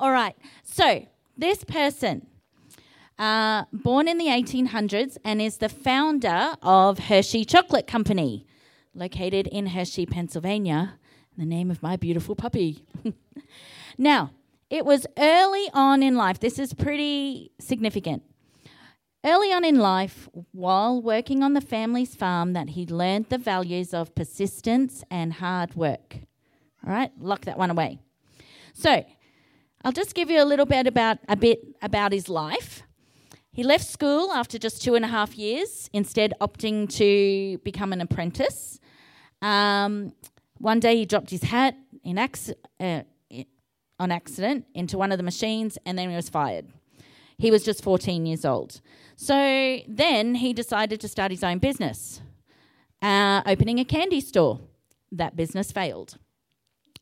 All right. So, this person, uh, born in the 1800s and is the founder of Hershey Chocolate Company, located in Hershey, Pennsylvania, the name of my beautiful puppy. now, it was early on in life, this is pretty significant. Early on in life, while working on the family's farm, that he learned the values of persistence and hard work. All right, lock that one away. So, I'll just give you a little bit about a bit about his life. He left school after just two and a half years, instead opting to become an apprentice. Um, one day he dropped his hat in acc- uh, on accident into one of the machines, and then he was fired. He was just 14 years old. So then he decided to start his own business, uh, opening a candy store. That business failed.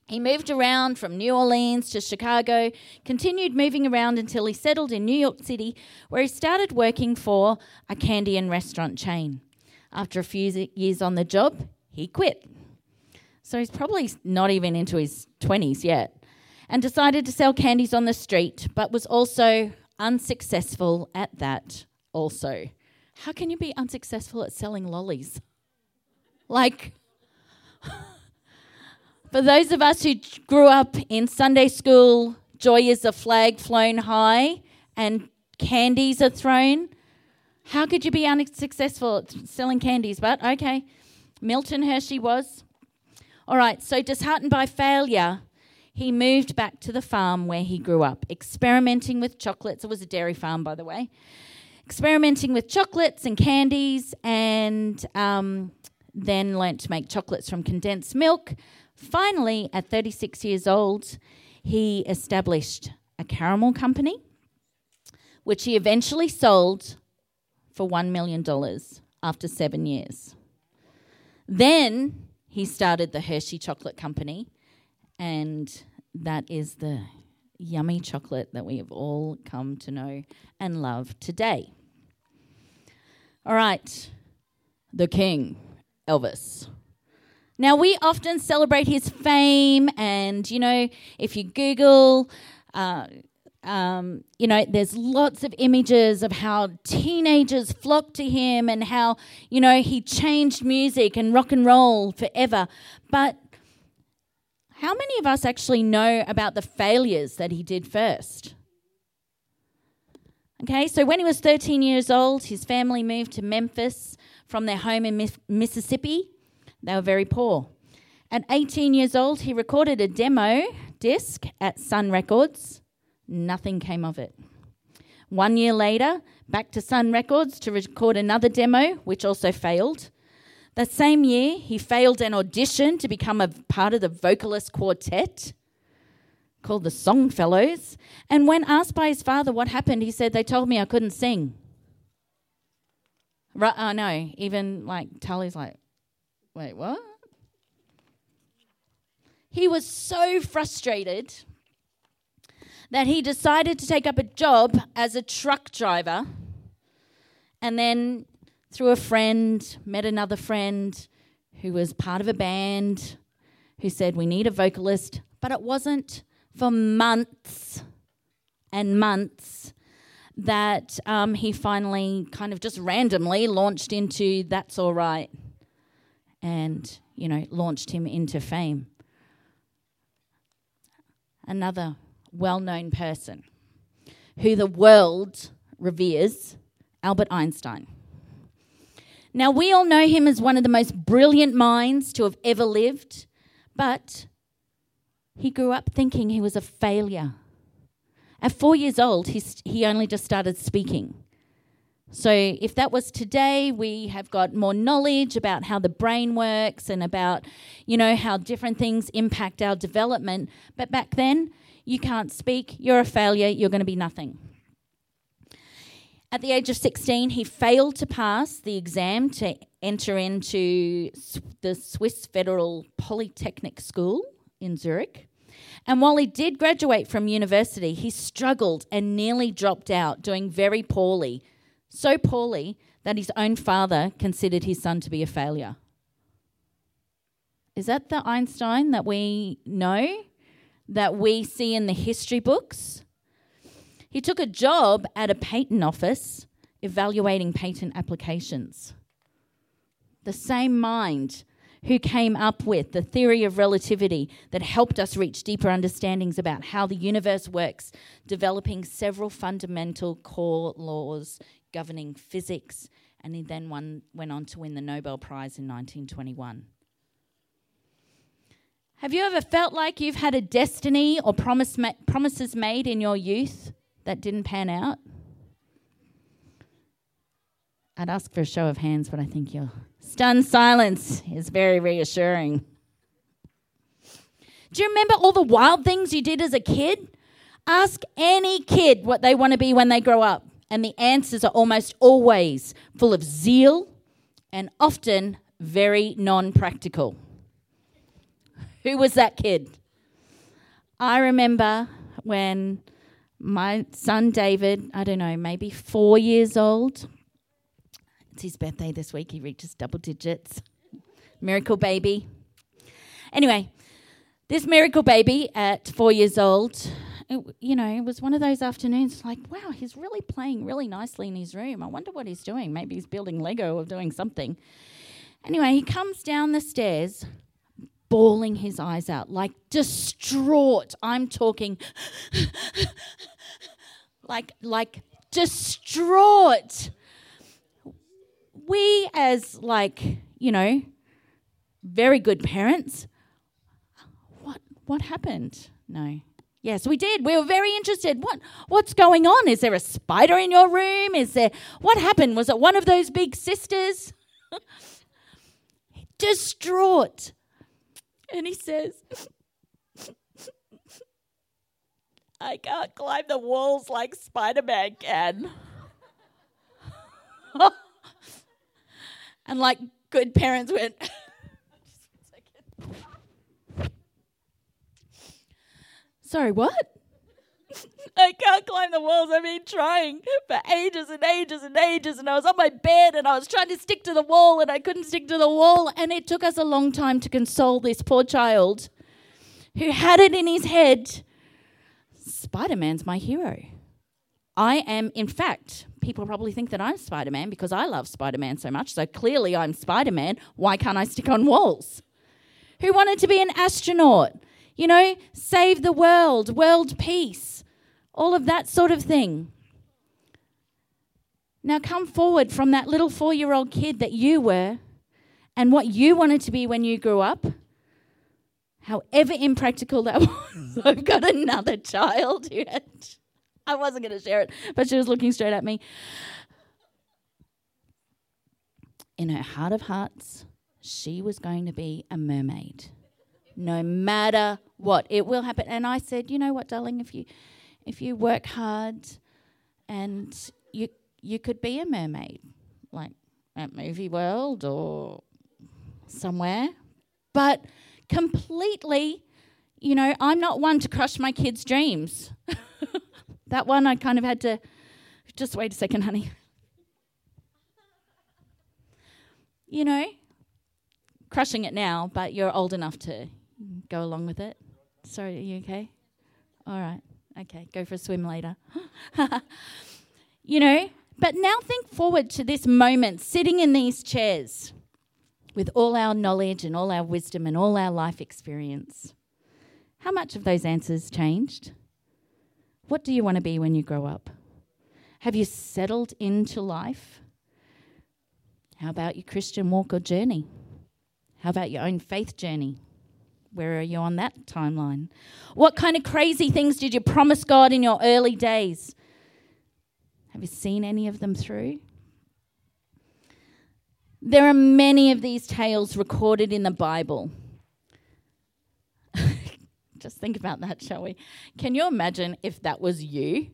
He moved around from New Orleans to Chicago, continued moving around until he settled in New York City, where he started working for a candy and restaurant chain. After a few years on the job, he quit. So he's probably not even into his 20s yet, and decided to sell candies on the street, but was also unsuccessful at that, also. How can you be unsuccessful at selling lollies? Like, for those of us who grew up in Sunday school, joy is a flag flown high and candies are thrown. How could you be unsuccessful at selling candies? But okay, Milton Hershey was. All right, so disheartened by failure, he moved back to the farm where he grew up, experimenting with chocolates. It was a dairy farm, by the way. Experimenting with chocolates and candies, and um, then learnt to make chocolates from condensed milk, Finally, at 36 years old, he established a caramel company, which he eventually sold for $1 million after seven years. Then he started the Hershey Chocolate Company, and that is the yummy chocolate that we have all come to know and love today. All right, the king, Elvis. Now, we often celebrate his fame, and you know, if you Google, uh, um, you know, there's lots of images of how teenagers flocked to him and how, you know, he changed music and rock and roll forever. But how many of us actually know about the failures that he did first? Okay, so when he was 13 years old, his family moved to Memphis from their home in Mississippi. They were very poor. At 18 years old, he recorded a demo disc at Sun Records. Nothing came of it. One year later, back to Sun Records to record another demo, which also failed. That same year, he failed an audition to become a part of the vocalist quartet called the Songfellows. And when asked by his father what happened, he said, They told me I couldn't sing. Right, I uh, know. Even like Tully's like, Wait, what? He was so frustrated that he decided to take up a job as a truck driver and then through a friend met another friend who was part of a band who said we need a vocalist but it wasn't for months and months that um, he finally kind of just randomly launched into that's all right and, you know, launched him into fame. Another well known person who the world reveres, Albert Einstein. Now, we all know him as one of the most brilliant minds to have ever lived, but he grew up thinking he was a failure. At four years old, he, he only just started speaking. So, if that was today, we have got more knowledge about how the brain works and about, you know, how different things impact our development. But back then, you can't speak, you're a failure, you're going to be nothing. At the age of 16, he failed to pass the exam to enter into the Swiss Federal Polytechnic School in Zurich. And while he did graduate from university, he struggled and nearly dropped out, doing very poorly. So poorly that his own father considered his son to be a failure. Is that the Einstein that we know, that we see in the history books? He took a job at a patent office evaluating patent applications. The same mind who came up with the theory of relativity that helped us reach deeper understandings about how the universe works, developing several fundamental core laws governing physics, and he then won, went on to win the Nobel Prize in 1921. Have you ever felt like you've had a destiny or promise ma- promises made in your youth that didn't pan out? I'd ask for a show of hands, but I think your stunned silence is very reassuring. Do you remember all the wild things you did as a kid? Ask any kid what they want to be when they grow up, and the answers are almost always full of zeal and often very non practical. Who was that kid? I remember when my son David, I don't know, maybe four years old. It's his birthday this week. He reaches double digits. Miracle baby. Anyway, this miracle baby at four years old, it, you know, it was one of those afternoons like, wow, he's really playing really nicely in his room. I wonder what he's doing. Maybe he's building Lego or doing something. Anyway, he comes down the stairs bawling his eyes out, like distraught. I'm talking like like distraught. We as like, you know, very good parents, what what happened? No. Yes, we did. We were very interested. What what's going on? Is there a spider in your room? Is there what happened? Was it one of those big sisters? Distraught. And he says, I can't climb the walls like Spider Man can. and like good parents went, Sorry, what? I can't climb the walls. I've been trying for ages and ages and ages. And I was on my bed and I was trying to stick to the wall and I couldn't stick to the wall. And it took us a long time to console this poor child who had it in his head Spider Man's my hero. I am, in fact, people probably think that I'm Spider Man because I love Spider Man so much. So clearly I'm Spider Man. Why can't I stick on walls? Who wanted to be an astronaut? You know, save the world, world peace all of that sort of thing. Now come forward from that little four year old kid that you were and what you wanted to be when you grew up, however impractical that was. I've got another child had, I wasn't going to share it, but she was looking straight at me. In her heart of hearts, she was going to be a mermaid. No matter what, it will happen. And I said, you know what, darling, if you if you work hard and you you could be a mermaid, like at Movie World or somewhere. But completely, you know, I'm not one to crush my kids' dreams. that one I kind of had to just wait a second, honey. you know, crushing it now, but you're old enough to go along with it. Sorry, are you okay? All right. Okay, go for a swim later. you know, but now think forward to this moment sitting in these chairs with all our knowledge and all our wisdom and all our life experience. How much of those answers changed? What do you want to be when you grow up? Have you settled into life? How about your Christian walk or journey? How about your own faith journey? Where are you on that timeline? What kind of crazy things did you promise God in your early days? Have you seen any of them through? There are many of these tales recorded in the Bible. Just think about that, shall we? Can you imagine if that was you?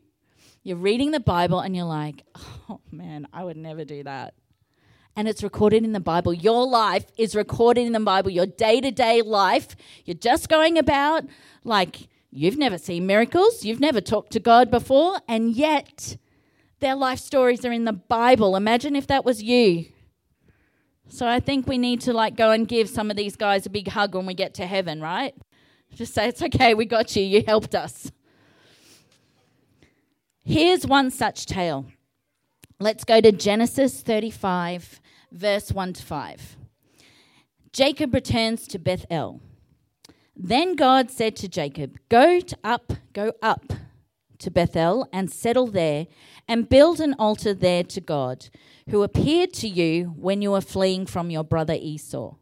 You're reading the Bible and you're like, oh man, I would never do that. And it's recorded in the Bible. Your life is recorded in the Bible, your day to day life. You're just going about like you've never seen miracles, you've never talked to God before, and yet their life stories are in the Bible. Imagine if that was you. So I think we need to like go and give some of these guys a big hug when we get to heaven, right? Just say, it's okay, we got you, you helped us. Here's one such tale. Let's go to Genesis 35, verse 1 to 5. Jacob returns to Bethel. Then God said to Jacob, Go up, go up to Bethel and settle there and build an altar there to God, who appeared to you when you were fleeing from your brother Esau.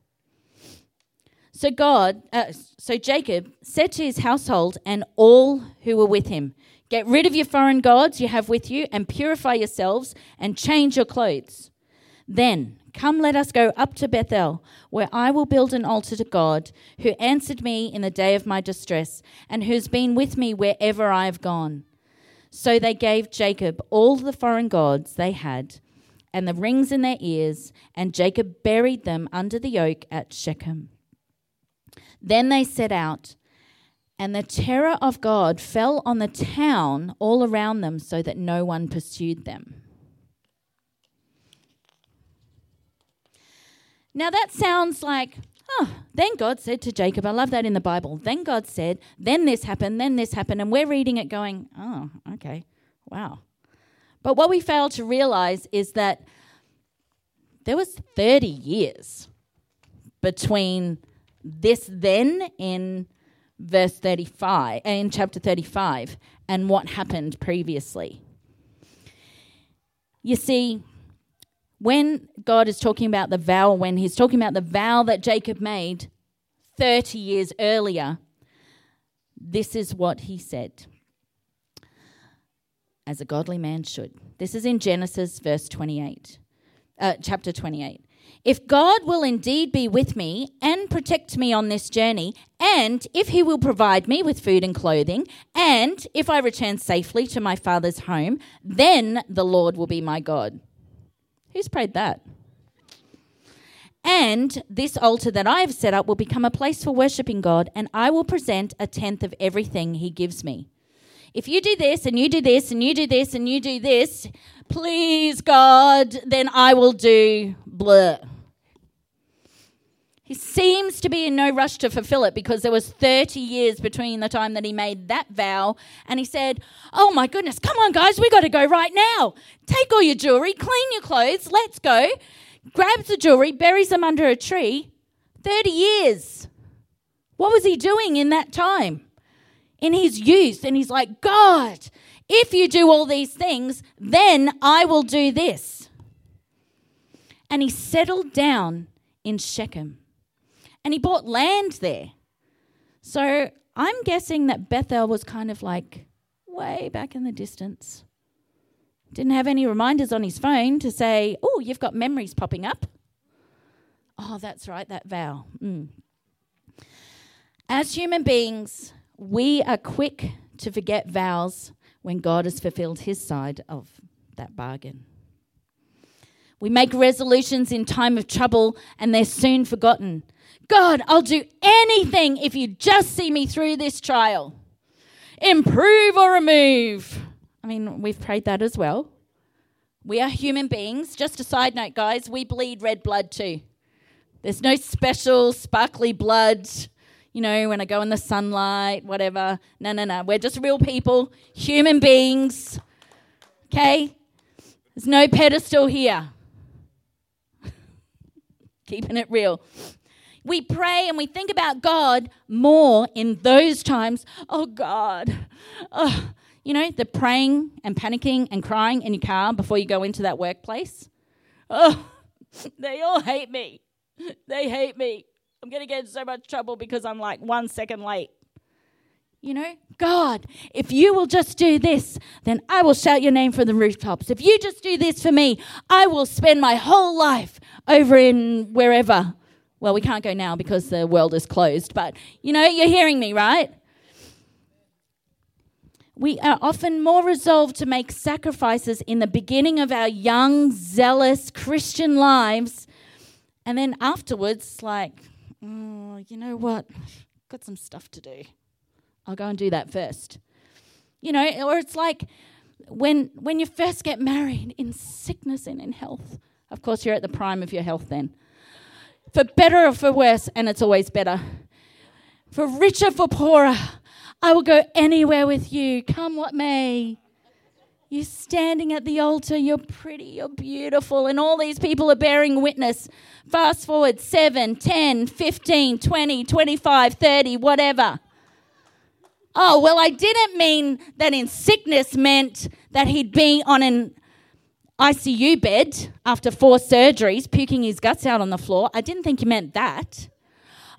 So God, uh, so Jacob said to his household and all who were with him, Get rid of your foreign gods you have with you and purify yourselves and change your clothes. Then come, let us go up to Bethel, where I will build an altar to God, who answered me in the day of my distress and who's been with me wherever I have gone. So they gave Jacob all the foreign gods they had and the rings in their ears, and Jacob buried them under the oak at Shechem. Then they set out, and the terror of God fell on the town all around them, so that no one pursued them. Now that sounds like Oh, then God said to Jacob, I love that in the Bible. Then God said, then this happened, then this happened. And we're reading it going, oh, okay, wow. But what we fail to realize is that there was 30 years between this then in verse 35, uh, in chapter 35, and what happened previously. You see, when God is talking about the vow, when he's talking about the vow that Jacob made 30 years earlier, this is what he said. As a godly man should. This is in Genesis, verse 28, uh, chapter 28. If God will indeed be with me and protect me on this journey, and if he will provide me with food and clothing, and if I return safely to my father's home, then the Lord will be my God. Who's prayed that? And this altar that I have set up will become a place for worshipping God, and I will present a tenth of everything He gives me. If you do this, and you do this, and you do this, and you do this, please, God, then I will do blah. He seems to be in no rush to fulfill it because there was 30 years between the time that he made that vow and he said, "Oh my goodness, come on guys, we got to go right now. Take all your jewelry, clean your clothes, let's go." Grabs the jewelry, buries them under a tree. 30 years. What was he doing in that time? In his youth and he's like, "God, if you do all these things, then I will do this." And he settled down in Shechem and he bought land there. So I'm guessing that Bethel was kind of like way back in the distance. Didn't have any reminders on his phone to say, oh, you've got memories popping up. Oh, that's right, that vow. Mm. As human beings, we are quick to forget vows when God has fulfilled his side of that bargain. We make resolutions in time of trouble and they're soon forgotten. God, I'll do anything if you just see me through this trial. Improve or remove. I mean, we've prayed that as well. We are human beings. Just a side note, guys, we bleed red blood too. There's no special sparkly blood, you know, when I go in the sunlight, whatever. No, no, no. We're just real people, human beings. Okay? There's no pedestal here. Keeping it real we pray and we think about God more in those times. Oh, God. Oh, you know, the praying and panicking and crying in your car before you go into that workplace. Oh, they all hate me. They hate me. I'm going to get in so much trouble because I'm like one second late. You know, God, if you will just do this, then I will shout your name from the rooftops. If you just do this for me, I will spend my whole life over in wherever well, we can't go now because the world is closed, but you know, you're hearing me, right? we are often more resolved to make sacrifices in the beginning of our young, zealous Christian lives. And then afterwards, like, oh, you know what? Got some stuff to do. I'll go and do that first. You know, or it's like when when you first get married in sickness and in health. Of course, you're at the prime of your health then. For better or for worse, and it's always better. For richer, for poorer, I will go anywhere with you, come what may. You're standing at the altar, you're pretty, you're beautiful, and all these people are bearing witness. Fast forward 7, 10, 15, 20, 25, 30, whatever. Oh, well, I didn't mean that in sickness meant that he'd be on an ICU bed after four surgeries, puking his guts out on the floor. I didn't think you meant that.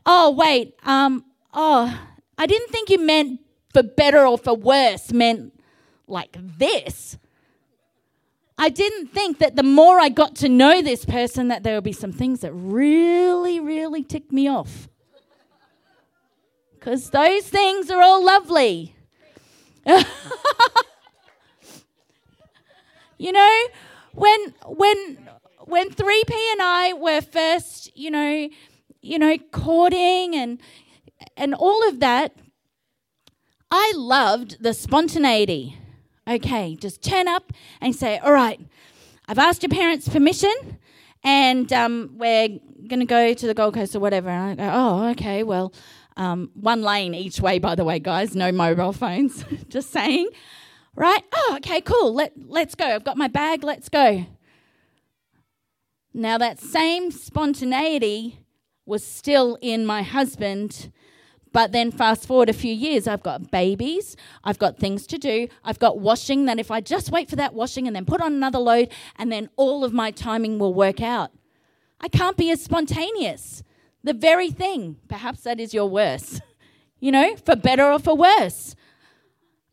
Oh, wait. Um, oh, I didn't think you meant for better or for worse, meant like this. I didn't think that the more I got to know this person, that there would be some things that really, really ticked me off. Because those things are all lovely. you know, when when when 3P and I were first, you know, you know, courting and and all of that, I loved the spontaneity. Okay, just turn up and say, all right, I've asked your parents' permission and um, we're to go to the Gold Coast or whatever. And I go, oh, okay, well, um, one lane each way, by the way, guys, no mobile phones, just saying. Right? Oh, okay, cool. Let, let's go. I've got my bag, let's go. Now, that same spontaneity was still in my husband but then fast forward a few years, I've got babies, I've got things to do, I've got washing that if I just wait for that washing and then put on another load, and then all of my timing will work out. I can't be as spontaneous. The very thing, perhaps that is your worst, you know, for better or for worse.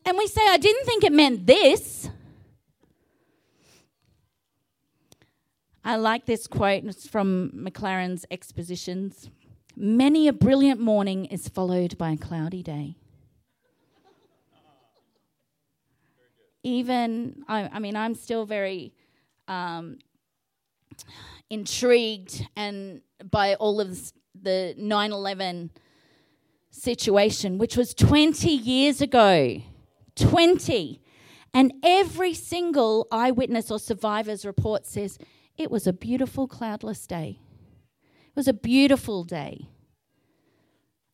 And we say, I didn't think it meant this. I like this quote, it's from Maclaren's Expositions. Many a brilliant morning is followed by a cloudy day. Even, I, I mean, I'm still very um, intrigued and by all of the 9 11 situation, which was 20 years ago. 20. And every single eyewitness or survivor's report says it was a beautiful, cloudless day. It was a beautiful day.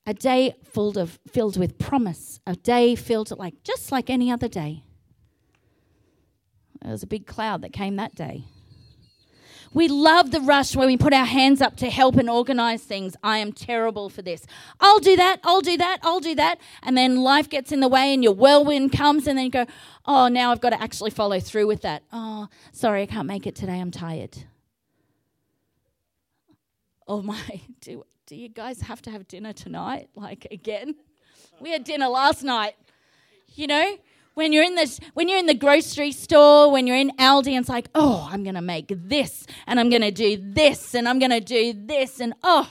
A day filled of filled with promise. A day filled like just like any other day. There was a big cloud that came that day. We love the rush when we put our hands up to help and organize things. I am terrible for this. I'll do that, I'll do that, I'll do that. And then life gets in the way and your whirlwind comes, and then you go, oh, now I've got to actually follow through with that. Oh, sorry, I can't make it today, I'm tired oh my, do, do you guys have to have dinner tonight? Like again? We had dinner last night. You know, when you're in the when you're in the grocery store, when you're in Aldi, and it's like, oh, I'm gonna make this, and I'm gonna do this, and I'm gonna do this, and oh,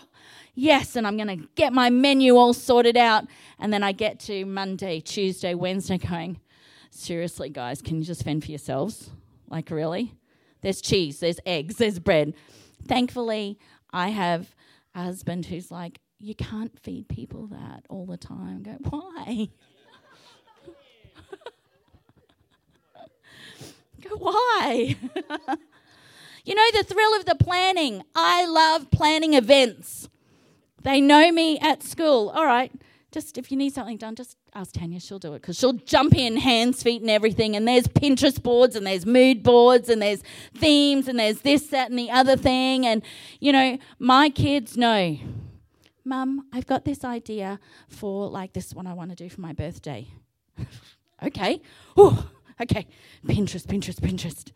yes, and I'm gonna get my menu all sorted out, and then I get to Monday, Tuesday, Wednesday, going, seriously, guys, can you just fend for yourselves? Like really? There's cheese, there's eggs, there's bread. Thankfully, I have a husband who's like, you can't feed people that all the time. I go, why? why? you know, the thrill of the planning. I love planning events. They know me at school. All right, just if you need something done, just ask Tanya. She'll do it because she'll jump in, hands, feet, and everything. And there's Pinterest boards, and there's mood boards, and there's themes, and there's this, that, and the other thing. And, you know, my kids know, Mum, I've got this idea for like this one I want to do for my birthday. okay. Ooh, okay. Pinterest, Pinterest, Pinterest.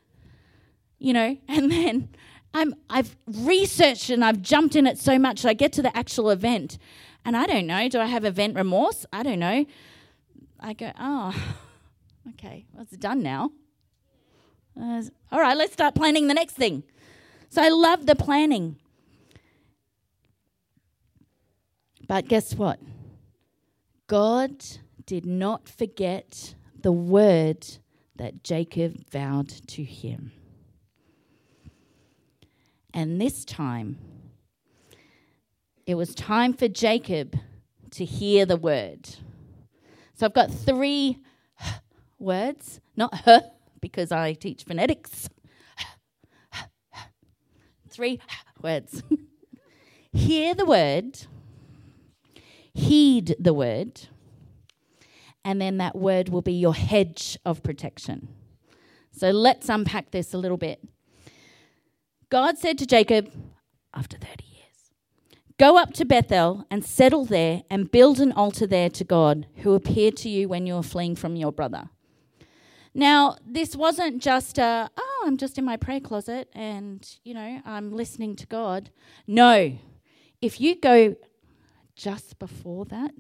You know, and then I'm, I've researched and I've jumped in it so much that I get to the actual event and I don't know, do I have event remorse? I don't know. I go, oh, okay, well, it's done now. Uh, all right, let's start planning the next thing. So I love the planning. But guess what? God did not forget the word that Jacob vowed to him. And this time, it was time for Jacob to hear the word. So I've got three words, not h, because I teach phonetics. three words. hear the word, heed the word, and then that word will be your hedge of protection. So let's unpack this a little bit. God said to Jacob, after 30 years, Go up to Bethel and settle there and build an altar there to God who appeared to you when you were fleeing from your brother. Now, this wasn't just a, oh, I'm just in my prayer closet and, you know, I'm listening to God. No. If you go just before that,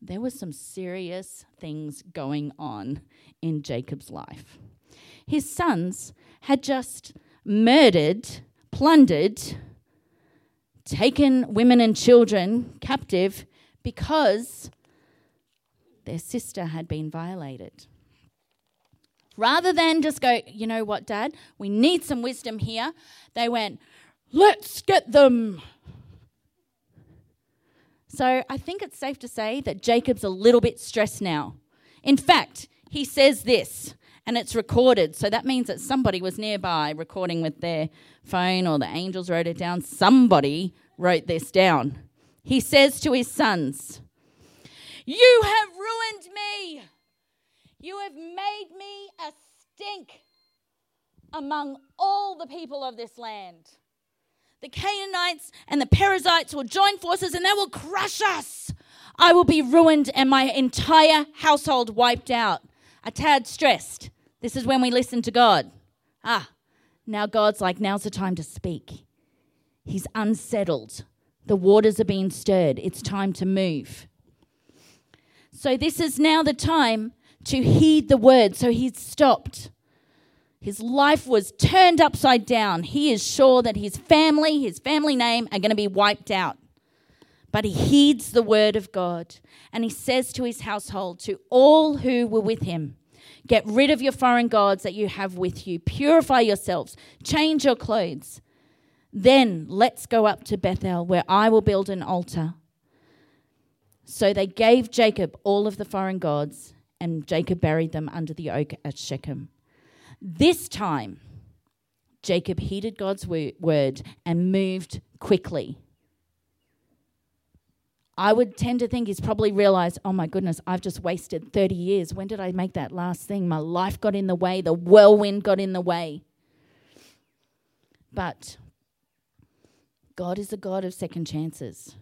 there was some serious things going on in Jacob's life. His sons had just murdered, plundered, taken women and children captive because their sister had been violated. Rather than just go, you know what, Dad, we need some wisdom here, they went, let's get them. So I think it's safe to say that Jacob's a little bit stressed now. In fact, he says this, and it's recorded. So that means that somebody was nearby recording with their phone or the angels wrote it down. Somebody wrote this down. He says to his sons, You have ruined me. You have made me a stink among all the people of this land. The Canaanites and the Perizzites will join forces and they will crush us. I will be ruined and my entire household wiped out. A tad stressed. This is when we listen to God. Ah, now God's like, now's the time to speak. He's unsettled. The waters are being stirred. It's time to move. So, this is now the time to heed the word. So, he's stopped. His life was turned upside down. He is sure that his family, his family name, are going to be wiped out. But he heeds the word of God and he says to his household, to all who were with him, Get rid of your foreign gods that you have with you. Purify yourselves. Change your clothes. Then let's go up to Bethel, where I will build an altar. So they gave Jacob all of the foreign gods, and Jacob buried them under the oak at Shechem. This time, Jacob heeded God's word and moved quickly. I would tend to think he's probably realized, oh my goodness, I've just wasted 30 years. When did I make that last thing? My life got in the way, the whirlwind got in the way. But God is a God of second chances.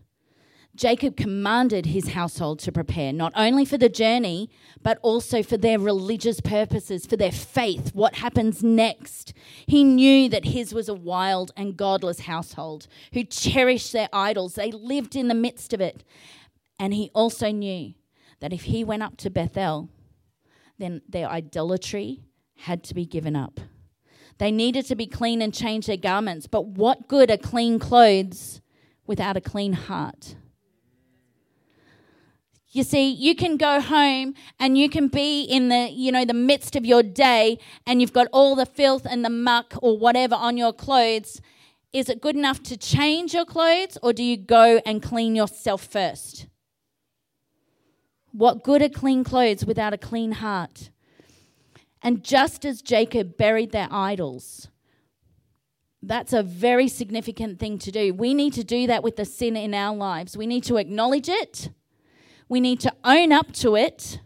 Jacob commanded his household to prepare not only for the journey, but also for their religious purposes, for their faith, what happens next. He knew that his was a wild and godless household who cherished their idols, they lived in the midst of it. And he also knew that if he went up to Bethel, then their idolatry had to be given up. They needed to be clean and change their garments, but what good are clean clothes without a clean heart? You see, you can go home and you can be in the, you know, the midst of your day and you've got all the filth and the muck or whatever on your clothes. Is it good enough to change your clothes or do you go and clean yourself first? What good are clean clothes without a clean heart? And just as Jacob buried their idols, that's a very significant thing to do. We need to do that with the sin in our lives. We need to acknowledge it we need to own up to it.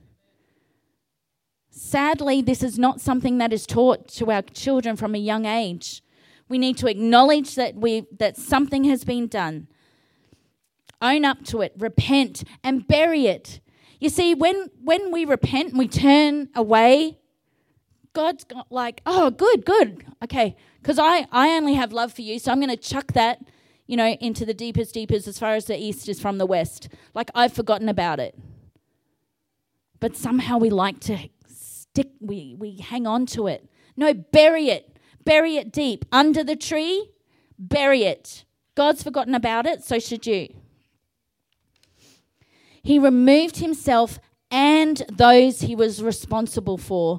Sadly, this is not something that is taught to our children from a young age. We need to acknowledge that we that something has been done. Own up to it, repent and bury it. You see, when when we repent and we turn away, God's got like, oh, good, good, okay, because I I only have love for you, so I'm going to chuck that you know, into the deepest, deepest, as far as the east is from the west. Like I've forgotten about it. But somehow we like to stick, we, we hang on to it. No, bury it. Bury it deep. Under the tree, bury it. God's forgotten about it, so should you. He removed himself and those he was responsible for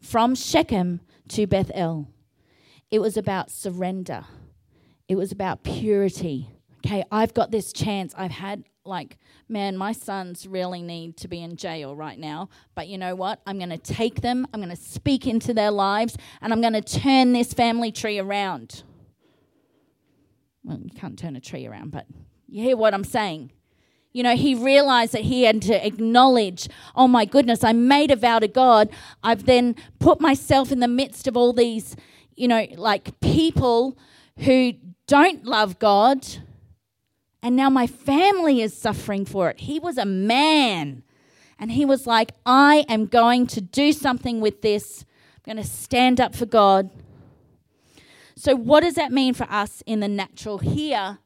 from Shechem to Bethel. It was about surrender, it was about purity. Okay, I've got this chance. I've had, like, man, my sons really need to be in jail right now. But you know what? I'm going to take them, I'm going to speak into their lives, and I'm going to turn this family tree around. Well, you can't turn a tree around, but you hear what I'm saying? You know, he realized that he had to acknowledge, oh my goodness, I made a vow to God. I've then put myself in the midst of all these, you know, like people who don't love God. And now my family is suffering for it. He was a man. And he was like, I am going to do something with this. I'm going to stand up for God. So, what does that mean for us in the natural here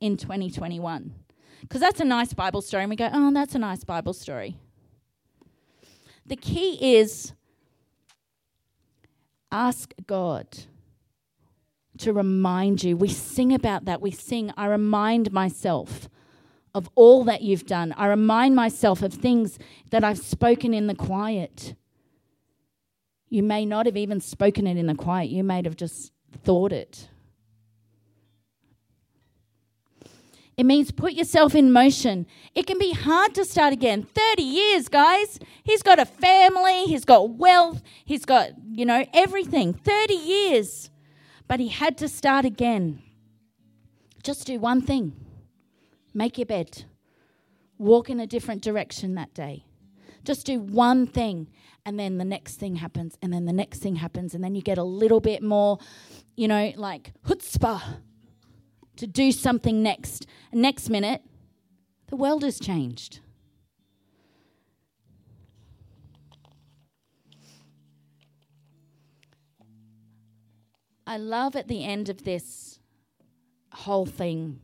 in 2021? Because that's a nice Bible story, and we go, oh, that's a nice Bible story. The key is ask God to remind you. We sing about that. We sing, I remind myself of all that you've done. I remind myself of things that I've spoken in the quiet. You may not have even spoken it in the quiet, you may have just thought it. It means put yourself in motion. It can be hard to start again. 30 years, guys. He's got a family, he's got wealth, he's got, you know, everything. 30 years. But he had to start again. Just do one thing make your bed, walk in a different direction that day. Just do one thing, and then the next thing happens, and then the next thing happens, and then you get a little bit more, you know, like chutzpah to do something next. And next minute, the world has changed. I love at the end of this whole thing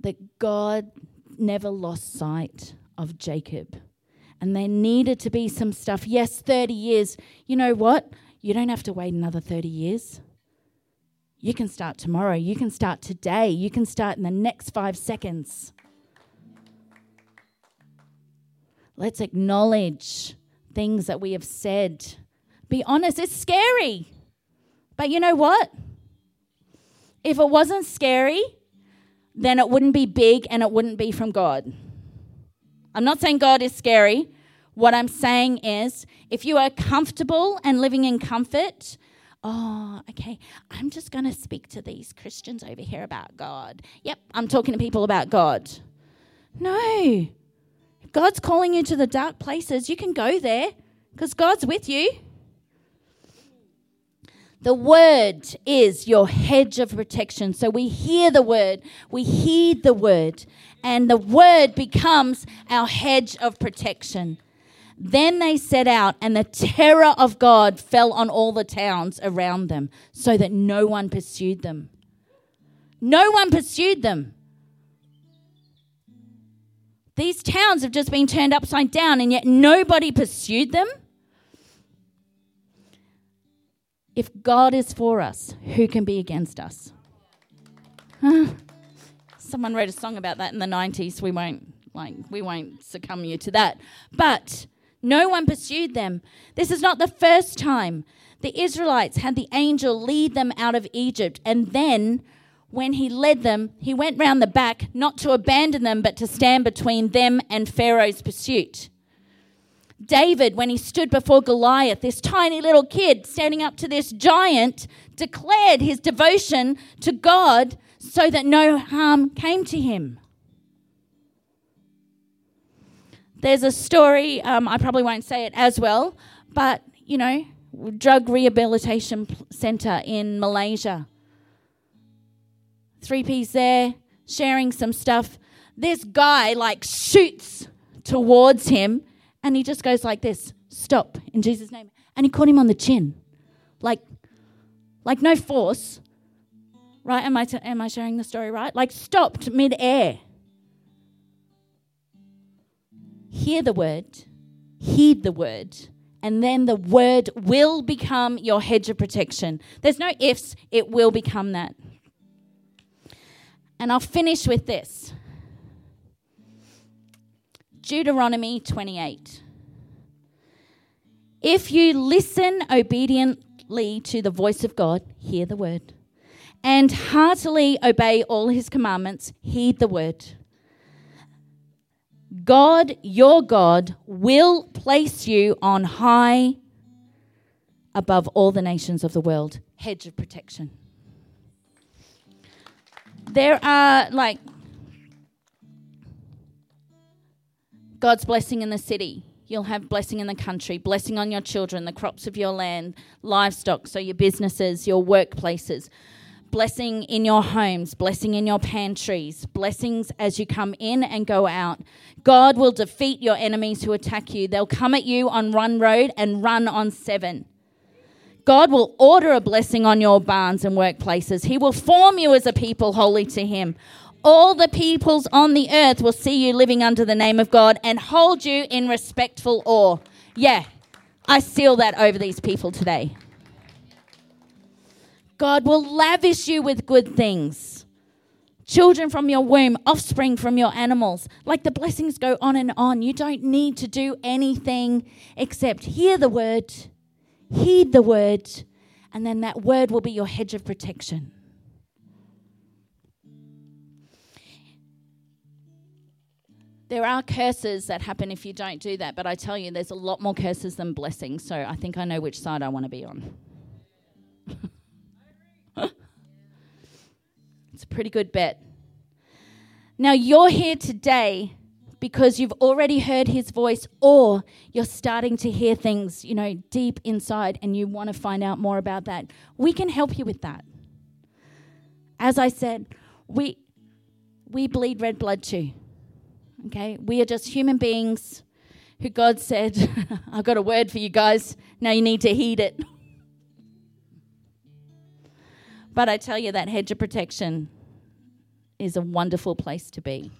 that God never lost sight of Jacob. And there needed to be some stuff. Yes, 30 years. You know what? You don't have to wait another 30 years. You can start tomorrow. You can start today. You can start in the next five seconds. Let's acknowledge things that we have said. Be honest, it's scary. But you know what? If it wasn't scary, then it wouldn't be big and it wouldn't be from God. I'm not saying God is scary. What I'm saying is, if you are comfortable and living in comfort, oh, okay, I'm just going to speak to these Christians over here about God. Yep, I'm talking to people about God. No. God's calling you to the dark places, you can go there because God's with you. The word is your hedge of protection. So we hear the word, we heed the word, and the word becomes our hedge of protection. Then they set out, and the terror of God fell on all the towns around them, so that no one pursued them. No one pursued them. These towns have just been turned upside down, and yet nobody pursued them. If God is for us, who can be against us? Huh? Someone wrote a song about that in the 90s. We won't like we won't succumb you to that. But no one pursued them. This is not the first time the Israelites had the angel lead them out of Egypt. And then, when he led them, he went round the back, not to abandon them, but to stand between them and Pharaoh's pursuit. David, when he stood before Goliath, this tiny little kid standing up to this giant, declared his devotion to God so that no harm came to him. There's a story, um, I probably won't say it as well, but you know, drug rehabilitation center in Malaysia. Three P's there, sharing some stuff. This guy like shoots towards him and he just goes like this stop in Jesus' name. And he caught him on the chin. Like, like no force. Right? Am I, t- am I sharing the story right? Like stopped mid-air. hear the word, heed the word, and then the word will become your hedge of protection. There's no ifs, it will become that. And I'll finish with this Deuteronomy 28. If you listen obediently to the voice of God, hear the word, and heartily obey all his commandments, heed the word. God, your God, will place you on high above all the nations of the world. Hedge of protection. There are like God's blessing in the city. You'll have blessing in the country, blessing on your children, the crops of your land, livestock, so your businesses, your workplaces, blessing in your homes, blessing in your pantries, blessings as you come in and go out. God will defeat your enemies who attack you. They'll come at you on one road and run on seven. God will order a blessing on your barns and workplaces. He will form you as a people holy to Him. All the peoples on the earth will see you living under the name of God and hold you in respectful awe. Yeah, I seal that over these people today. God will lavish you with good things. Children from your womb, offspring from your animals. Like the blessings go on and on. You don't need to do anything except hear the word, heed the word, and then that word will be your hedge of protection. There are curses that happen if you don't do that, but I tell you, there's a lot more curses than blessings, so I think I know which side I want to be on. it's a pretty good bet. Now, you're here today because you've already heard his voice, or you're starting to hear things, you know, deep inside, and you want to find out more about that. We can help you with that. As I said, we, we bleed red blood too. Okay? We are just human beings who God said, I've got a word for you guys. Now you need to heed it. But I tell you, that hedge of protection is a wonderful place to be.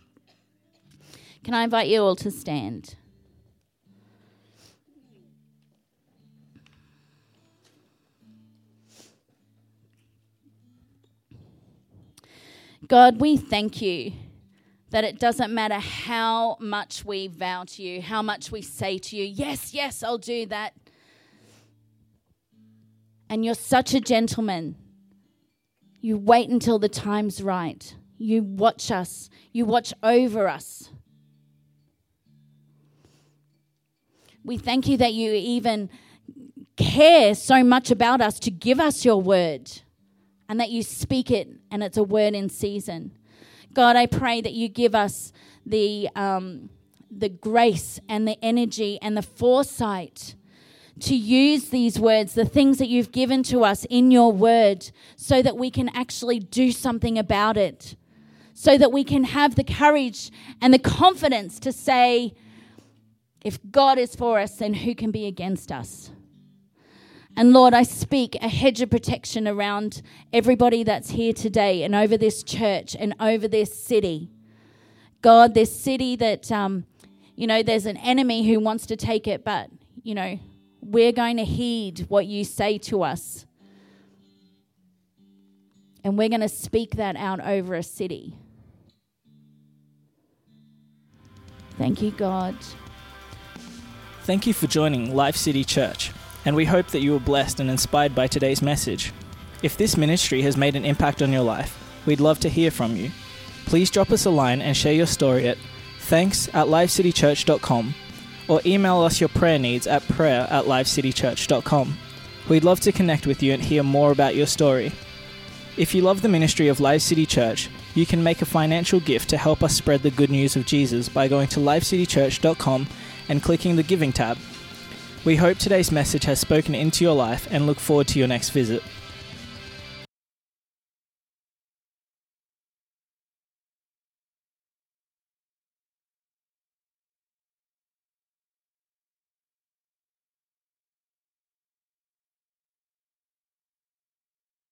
Can I invite you all to stand? God, we thank you that it doesn't matter how much we vow to you, how much we say to you, yes, yes, I'll do that. And you're such a gentleman. You wait until the time's right. You watch us, you watch over us. We thank you that you even care so much about us to give us your word and that you speak it and it's a word in season. God, I pray that you give us the, um, the grace and the energy and the foresight to use these words, the things that you've given to us in your word, so that we can actually do something about it, so that we can have the courage and the confidence to say, if God is for us, then who can be against us? And Lord, I speak a hedge of protection around everybody that's here today and over this church and over this city. God, this city that, um, you know, there's an enemy who wants to take it, but, you know, we're going to heed what you say to us. And we're going to speak that out over a city. Thank you, God. Thank you for joining Life City Church and we hope that you were blessed and inspired by today's message. If this ministry has made an impact on your life, we'd love to hear from you. Please drop us a line and share your story at thanks at livecitychurch.com or email us your prayer needs at prayer at livecitychurch.com. We'd love to connect with you and hear more about your story. If you love the ministry of Live City Church, you can make a financial gift to help us spread the good news of Jesus by going to livecitychurch.com and clicking the Giving tab. We hope today's message has spoken into your life and look forward to your next visit.